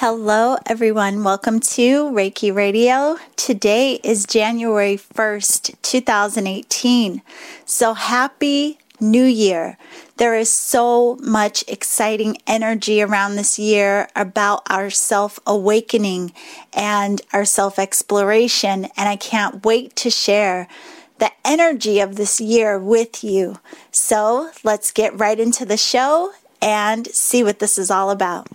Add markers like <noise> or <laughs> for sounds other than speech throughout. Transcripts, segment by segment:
Hello, everyone. Welcome to Reiki Radio. Today is January 1st, 2018. So happy New Year. There is so much exciting energy around this year about our self awakening and our self exploration. And I can't wait to share the energy of this year with you. So let's get right into the show and see what this is all about.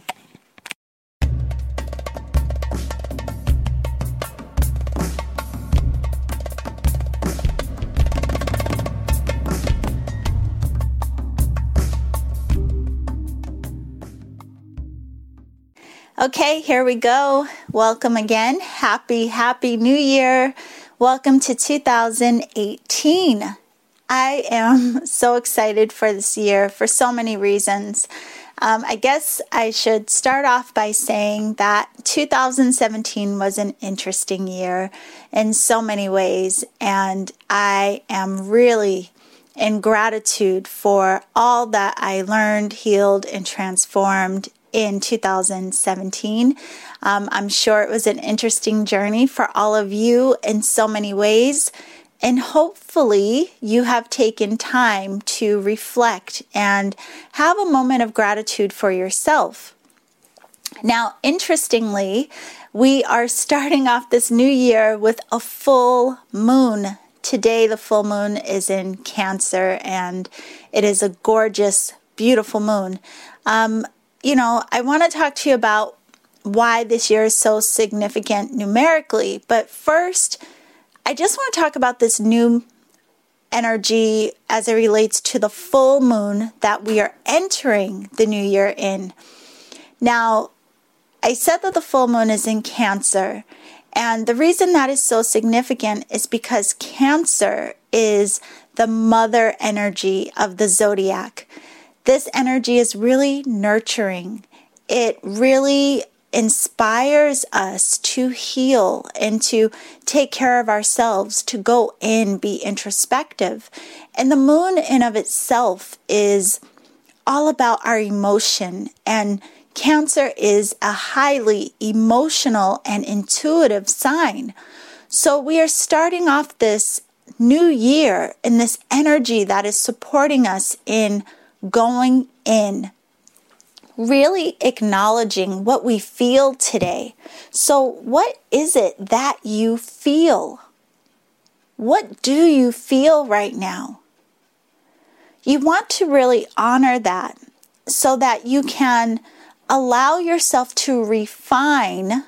Okay, here we go. Welcome again. Happy, happy new year. Welcome to 2018. I am <laughs> so excited for this year for so many reasons. Um, I guess I should start off by saying that 2017 was an interesting year in so many ways, and I am really in gratitude for all that I learned, healed, and transformed in 2017. Um, I'm sure it was an interesting journey for all of you in so many ways. And hopefully, you have taken time to reflect and have a moment of gratitude for yourself. Now, interestingly, we are starting off this new year with a full moon. Today, the full moon is in Cancer, and it is a gorgeous, beautiful moon. Um, you know, I want to talk to you about why this year is so significant numerically. But first, I just want to talk about this new energy as it relates to the full moon that we are entering the new year in. Now, I said that the full moon is in Cancer. And the reason that is so significant is because Cancer is the mother energy of the zodiac. This energy is really nurturing. It really inspires us to heal and to take care of ourselves, to go in, be introspective. And the moon, in of itself, is all about our emotion. And Cancer is a highly emotional and intuitive sign. So we are starting off this new year in this energy that is supporting us in going in, really acknowledging what we feel today. So, what is it that you feel? What do you feel right now? You want to really honor that so that you can allow yourself to refine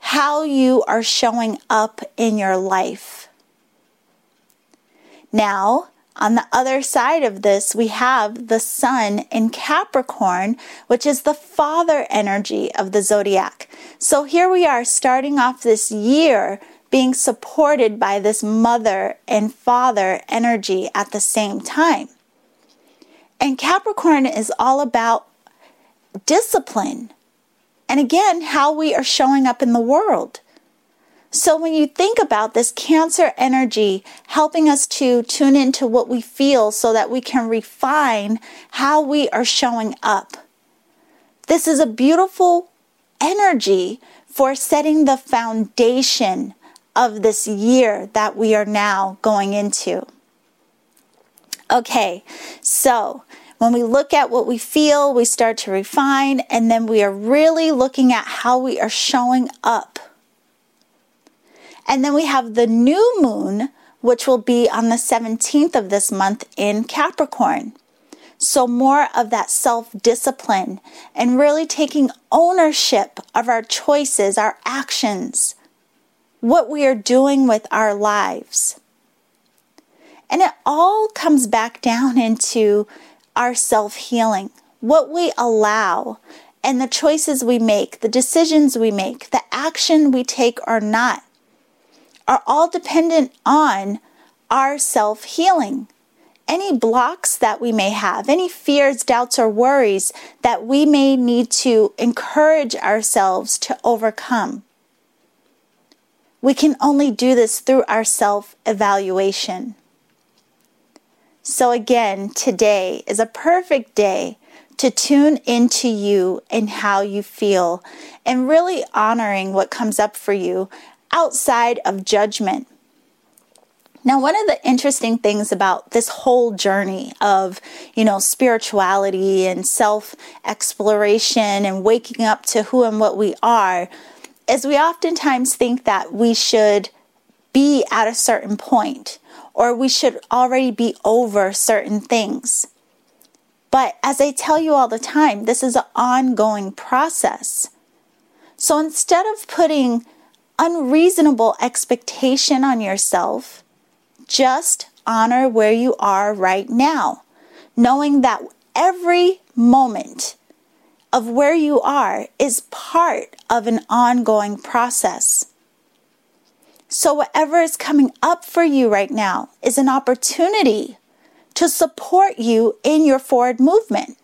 how you are showing up in your life. Now, on the other side of this, we have the sun in Capricorn, which is the father energy of the zodiac. So here we are starting off this year being supported by this mother and father energy at the same time. And Capricorn is all about discipline. And again, how we are showing up in the world. So, when you think about this Cancer energy helping us to tune into what we feel so that we can refine how we are showing up, this is a beautiful energy for setting the foundation of this year that we are now going into. Okay, so when we look at what we feel, we start to refine, and then we are really looking at how we are showing up and then we have the new moon, which will be on the 17th of this month in Capricorn. So, more of that self discipline and really taking ownership of our choices, our actions, what we are doing with our lives. And it all comes back down into our self healing, what we allow, and the choices we make, the decisions we make, the action we take or not are all dependent on our self healing. Any blocks that we may have, any fears, doubts, or worries that we may need to encourage ourselves to overcome. We can only do this through our self evaluation. So, again, today is a perfect day to tune into you and how you feel and really honoring what comes up for you outside of judgment. Now, one of the interesting things about this whole journey of, you know, spirituality and self exploration and waking up to who and what we are is we oftentimes think that we should be at a certain point or we should already be over certain things. But as I tell you all the time, this is an ongoing process. So instead of putting unreasonable expectation on yourself, just honor where you are right now, knowing that every moment of where you are is part of an ongoing process. So, whatever is coming up for you right now is an opportunity to support you in your forward movement.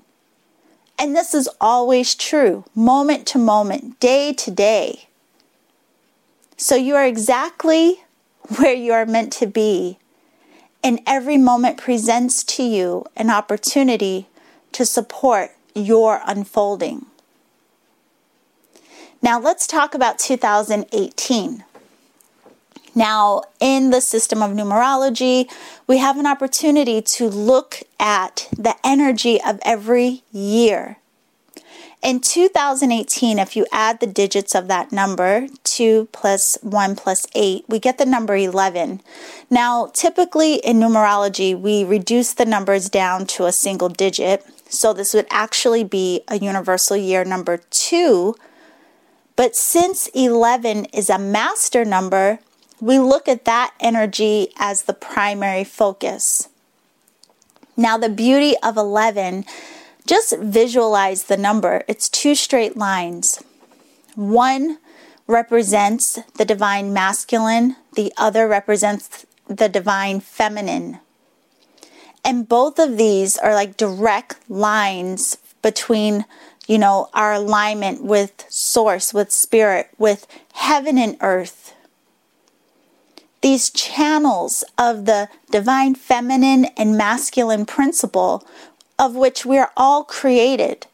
And this is always true, moment to moment, day to day. So you are exactly where you are meant to be. And every moment presents to you an opportunity to support your unfolding. Now let's talk about 2018. Now, in the system of numerology, we have an opportunity to look at the energy of every year. In 2018, if you add the digits of that number, 2 plus 1 plus 8, we get the number 11. Now, typically in numerology, we reduce the numbers down to a single digit. So this would actually be a universal year number 2. But since 11 is a master number, we look at that energy as the primary focus. Now, the beauty of 11, just visualize the number. It's two straight lines. One represents the divine masculine, the other represents the divine feminine. And both of these are like direct lines between, you know, our alignment with source, with spirit, with heaven and earth these channels of the divine feminine and masculine principle of which we are all created.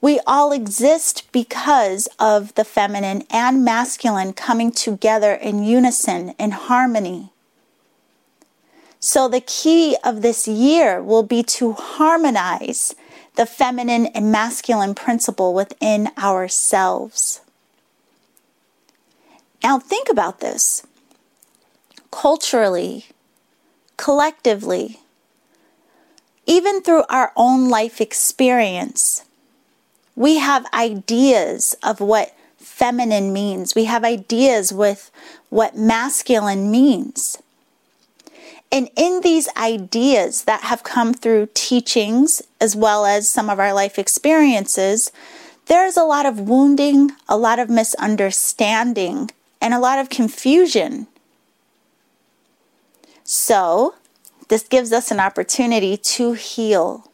We all exist because of the feminine and masculine coming together in unison, in harmony. So, the key of this year will be to harmonize the feminine and masculine principle within ourselves. Now, think about this culturally, collectively, even through our own life experience. We have ideas of what feminine means. We have ideas with what masculine means. And in these ideas that have come through teachings as well as some of our life experiences, there's a lot of wounding, a lot of misunderstanding, and a lot of confusion so, this gives us an opportunity to heal.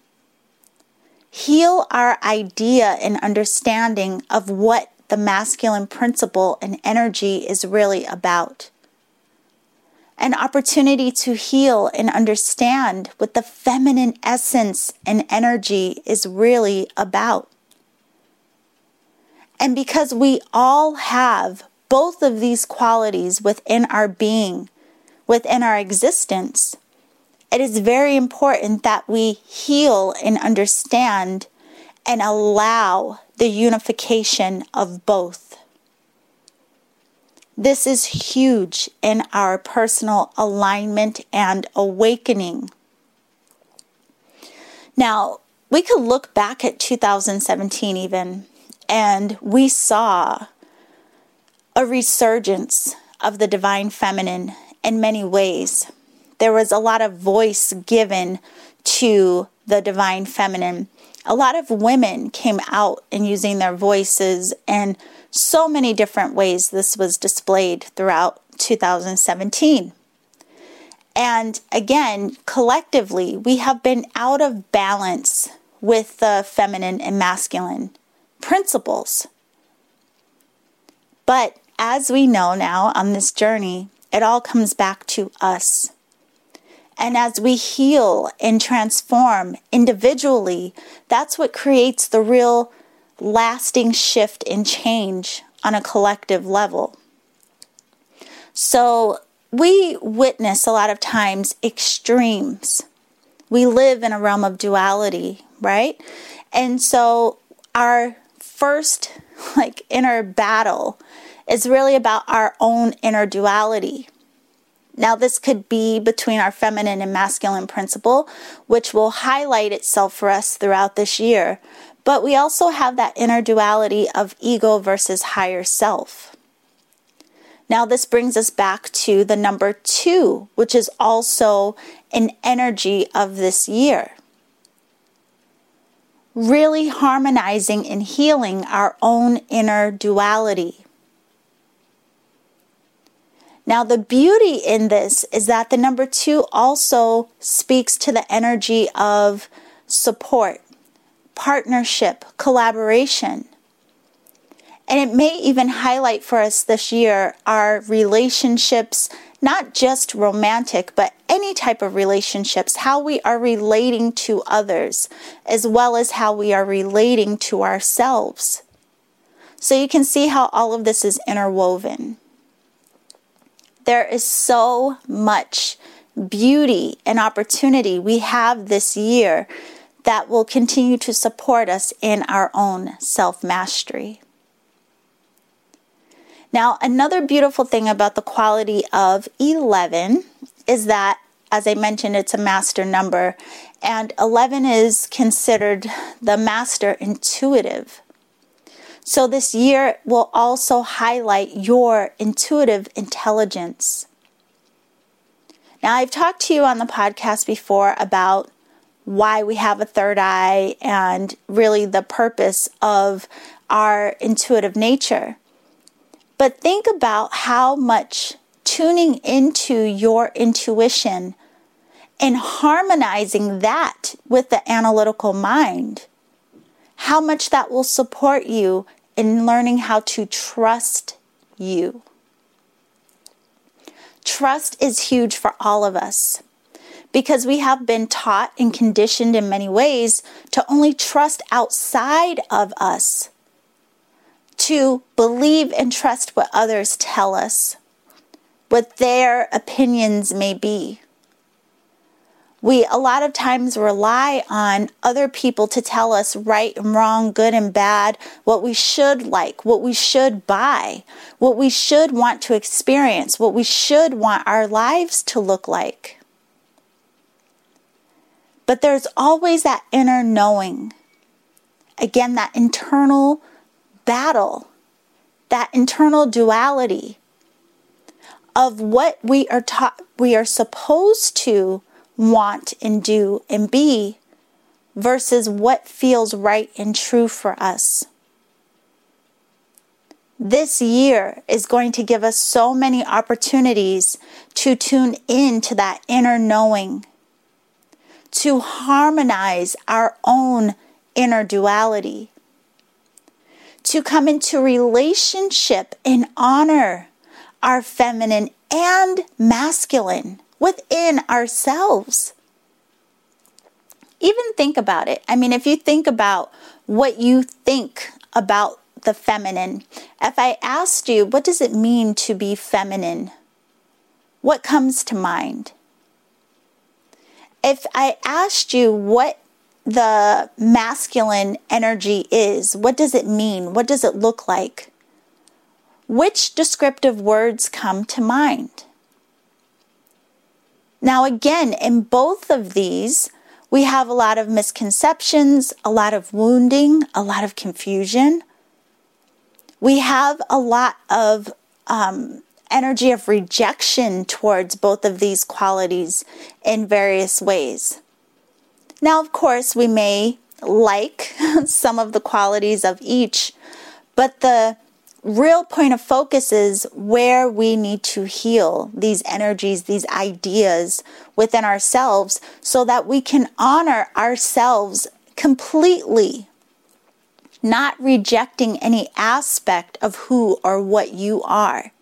Heal our idea and understanding of what the masculine principle and energy is really about. An opportunity to heal and understand what the feminine essence and energy is really about. And because we all have both of these qualities within our being, within our existence, it is very important that we heal and understand and allow the unification of both. This is huge in our personal alignment and awakening. Now, we could look back at 2017 even, and we saw a resurgence of the divine feminine in many ways. There was a lot of voice given to the divine feminine. A lot of women came out and using their voices in so many different ways. This was displayed throughout 2017. And again, collectively, we have been out of balance with the feminine and masculine principles. But as we know now on this journey, it all comes back to us. And as we heal and transform individually, that's what creates the real lasting shift and change on a collective level. So, we witness a lot of times extremes. We live in a realm of duality, right? And so, our first like inner battle is really about our own inner duality. Now, this could be between our feminine and masculine principle, which will highlight itself for us throughout this year. But we also have that inner duality of ego versus higher self. Now, this brings us back to the number two, which is also an energy of this year. Really harmonizing and healing our own inner duality. Now, the beauty in this is that the number two also speaks to the energy of support, partnership, collaboration. And it may even highlight for us this year our relationships, not just romantic, but any type of relationships, how we are relating to others, as well as how we are relating to ourselves. So you can see how all of this is interwoven. There is so much beauty and opportunity we have this year that will continue to support us in our own self mastery. Now, another beautiful thing about the quality of 11 is that, as I mentioned, it's a master number, and 11 is considered the master intuitive. So, this year will also highlight your intuitive intelligence. Now, I've talked to you on the podcast before about why we have a third eye and really the purpose of our intuitive nature. But think about how much tuning into your intuition and harmonizing that with the analytical mind, how much that will support you in learning how to trust you. Trust is huge for all of us because we have been taught and conditioned in many ways to only trust outside of us, to believe and trust what others tell us, what their opinions may be we a lot of times rely on other people to tell us right and wrong, good and bad, what we should like, what we should buy, what we should want to experience, what we should want our lives to look like. But there's always that inner knowing. Again, that internal battle, that internal duality of what we are taught we are supposed to want and do and be versus what feels right and true for us. This year is going to give us so many opportunities to tune in to that inner knowing, to harmonize our own inner duality, to come into relationship and honor our feminine and masculine within ourselves. Even think about it. I mean, if you think about what you think about the feminine, if I asked you, what does it mean to be feminine? What comes to mind? If I asked you what the masculine energy is, what does it mean? What does it look like? Which descriptive words come to mind? Now, again, in both of these, we have a lot of misconceptions, a lot of wounding, a lot of confusion. We have a lot of um, energy of rejection towards both of these qualities in various ways. Now, of course, we may like <laughs> some of the qualities of each, but the real point of focus is where we need to heal these energies, these ideas within ourselves so that we can honor ourselves completely, not rejecting any aspect of who or what you are.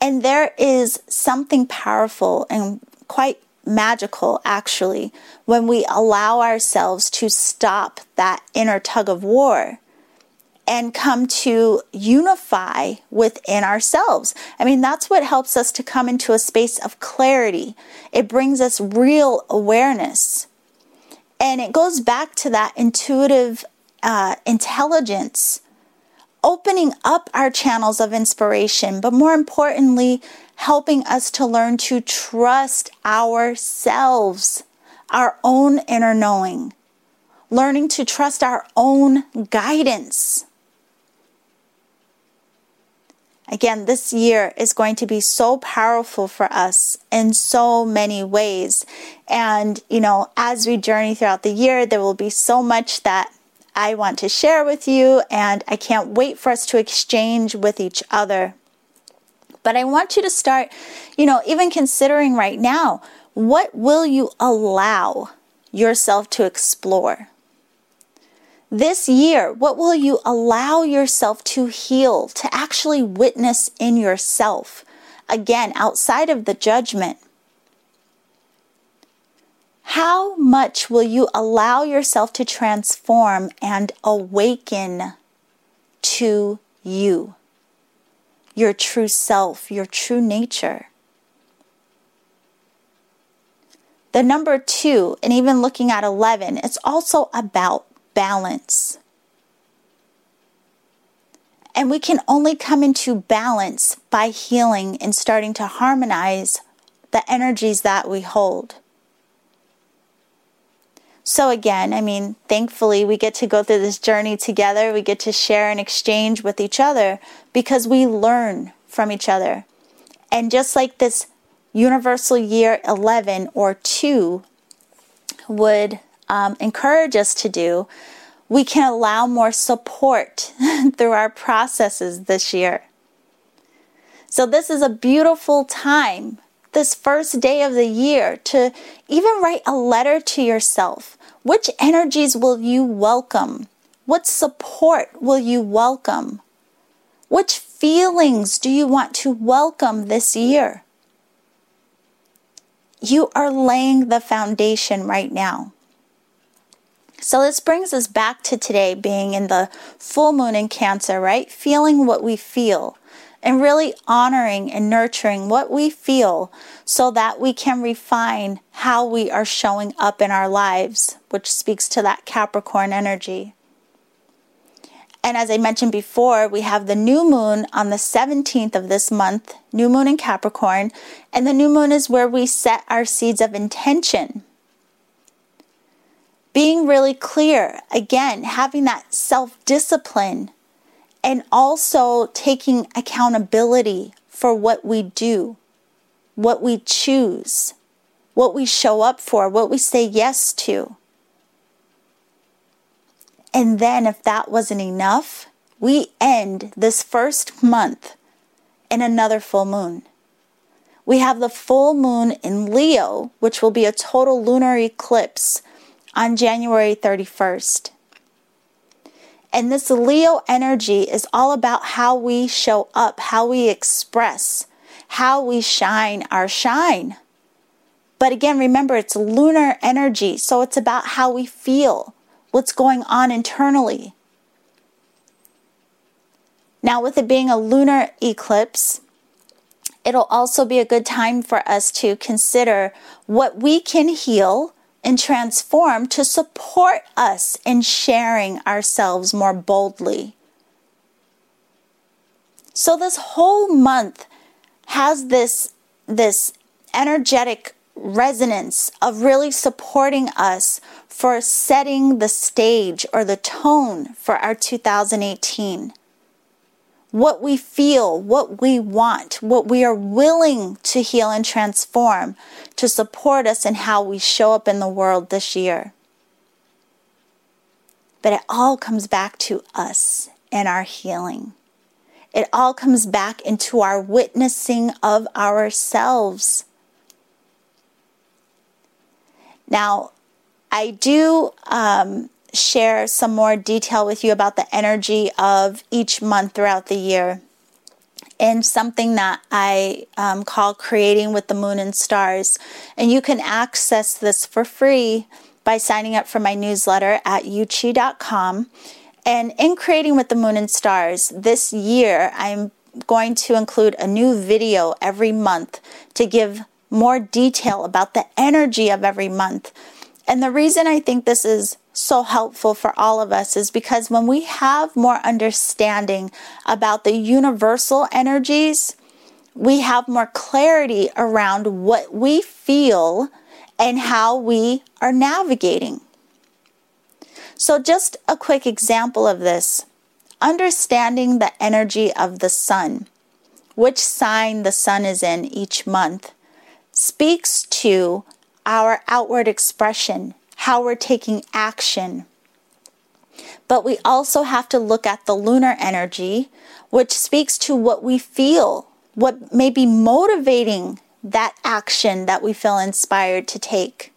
And there is something powerful and quite magical, actually, when we allow ourselves to stop that inner tug of war and come to unify within ourselves. I mean, that's what helps us to come into a space of clarity. It brings us real awareness. And it goes back to that intuitive uh, intelligence, opening up our channels of inspiration, but more importantly, helping us to learn to trust ourselves, our own inner knowing, learning to trust our own guidance. Again, this year is going to be so powerful for us in so many ways. And, you know, as we journey throughout the year, there will be so much that I want to share with you, and I can't wait for us to exchange with each other. But I want you to start, you know, even considering right now, what will you allow yourself to explore? This year, what will you allow yourself to heal, to actually witness in yourself? Again, outside of the judgment. How much will you allow yourself to transform and awaken to you, your true self, your true nature? The number two, and even looking at 11, it's also about balance. And we can only come into balance by healing and starting to harmonize the energies that we hold. So, again, I mean, thankfully, we get to go through this journey together. We get to share and exchange with each other because we learn from each other. And just like this universal year 11 or 2 would um, encourage us to do, we can allow more support <laughs> through our processes this year. So, this is a beautiful time, this first day of the year, to even write a letter to yourself. Which energies will you welcome? What support will you welcome? Which feelings do you want to welcome this year? You are laying the foundation right now. So this brings us back to today being in the full moon in Cancer, right? Feeling what we feel and really honoring and nurturing what we feel so that we can refine how we are showing up in our lives, which speaks to that Capricorn energy. And as I mentioned before, we have the new moon on the 17th of this month, new moon in Capricorn. And the new moon is where we set our seeds of intention being really clear, again, having that self discipline, and also taking accountability for what we do, what we choose, what we show up for, what we say yes to. And then, if that wasn't enough, we end this first month in another full moon. We have the full moon in Leo, which will be a total lunar eclipse on January 31st. And this Leo energy is all about how we show up, how we express, how we shine our shine. But again, remember, it's lunar energy, so it's about how we feel, what's going on internally. Now, with it being a lunar eclipse, it'll also be a good time for us to consider what we can heal and transform to support us in sharing ourselves more boldly. So this whole month has this this energetic resonance of really supporting us for setting the stage or the tone for our 2018 what we feel, what we want, what we are willing to heal and transform to support us in how we show up in the world this year. But it all comes back to us and our healing. It all comes back into our witnessing of ourselves. Now, I do um, share some more detail with you about the energy of each month throughout the year. and something that I um, call Creating with the Moon and Stars. And you can access this for free by signing up for my newsletter at yewchi.com. And in Creating with the Moon and Stars, this year I'm going to include a new video every month to give more detail about the energy of every month. And the reason I think this is so helpful for all of us is because when we have more understanding about the universal energies, we have more clarity around what we feel and how we are navigating. So, just a quick example of this understanding the energy of the sun, which sign the sun is in each month, speaks to our outward expression, how we're taking action. But we also have to look at the lunar energy, which speaks to what we feel, what may be motivating that action that we feel inspired to take.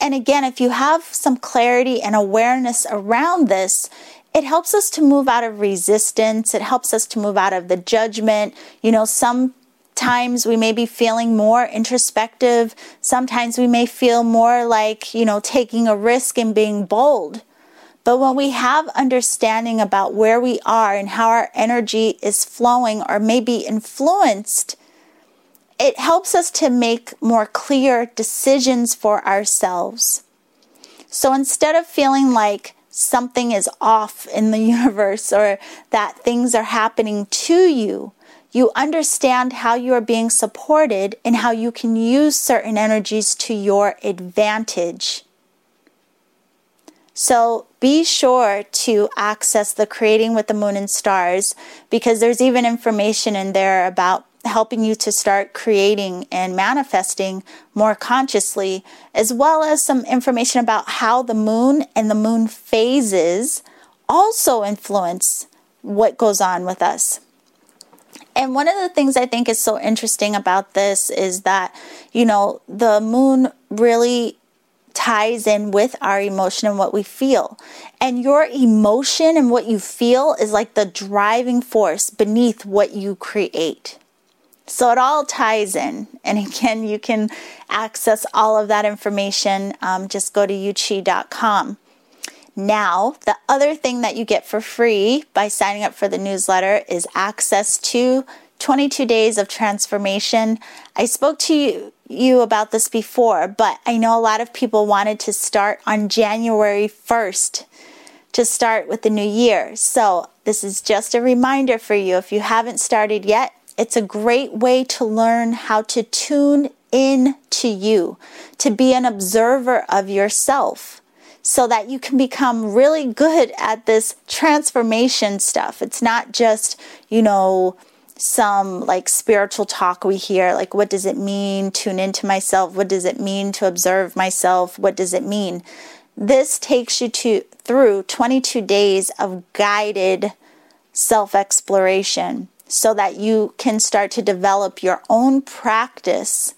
And again, if you have some clarity and awareness around this, it helps us to move out of resistance. It helps us to move out of the judgment. You know, sometimes we may be feeling more introspective. Sometimes we may feel more like, you know, taking a risk and being bold. But when we have understanding about where we are and how our energy is flowing or may be influenced, it helps us to make more clear decisions for ourselves. So instead of feeling like something is off in the <laughs> universe or that things are happening to you, you understand how you are being supported and how you can use certain energies to your advantage. So be sure to access the Creating with the Moon and Stars because there's even information in there about helping you to start creating and manifesting more consciously, as well as some information about how the moon and the moon phases also influence what goes on with us. And one of the things I think is so interesting about this is that, you know, the moon really ties in with our emotion and what we feel. And your emotion and what you feel is like the driving force beneath what you create. So it all ties in. And again, you can access all of that information. Um, just go to yewchi.com. Now, the other thing that you get for free by signing up for the newsletter is access to 22 days of transformation. I spoke to you, you about this before, but I know a lot of people wanted to start on January 1st to start with the new year. So, this is just a reminder for you. If you haven't started yet, it's a great way to learn how to tune in to you, to be an observer of yourself so that you can become really good at this transformation stuff. It's not just, you know, some like spiritual talk we hear like what does it mean tune into myself? What does it mean to observe myself? What does it mean? This takes you to through 22 days of guided self exploration so that you can start to develop your own practice,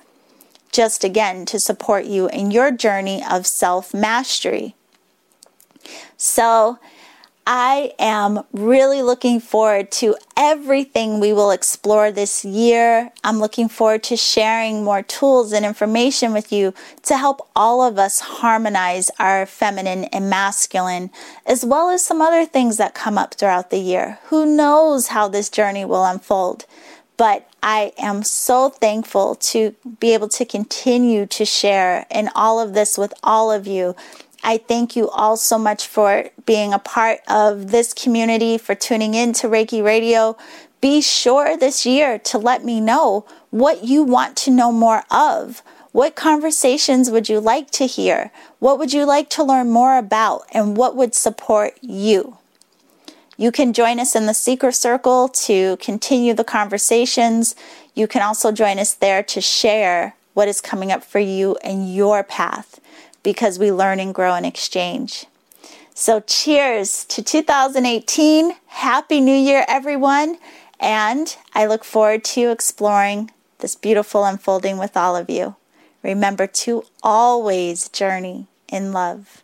just again to support you in your journey of self mastery. So, I am really looking forward to everything we will explore this year. I'm looking forward to sharing more tools and information with you to help all of us harmonize our feminine and masculine, as well as some other things that come up throughout the year. Who knows how this journey will unfold? But I am so thankful to be able to continue to share in all of this with all of you I thank you all so much for being a part of this community, for tuning in to Reiki Radio. Be sure this year to let me know what you want to know more of. What conversations would you like to hear? What would you like to learn more about? And what would support you? You can join us in the Seeker Circle to continue the conversations. You can also join us there to share what is coming up for you and your path because we learn and grow and exchange. So, cheers to 2018. Happy New Year, everyone. And I look forward to exploring this beautiful unfolding with all of you. Remember to always journey in love.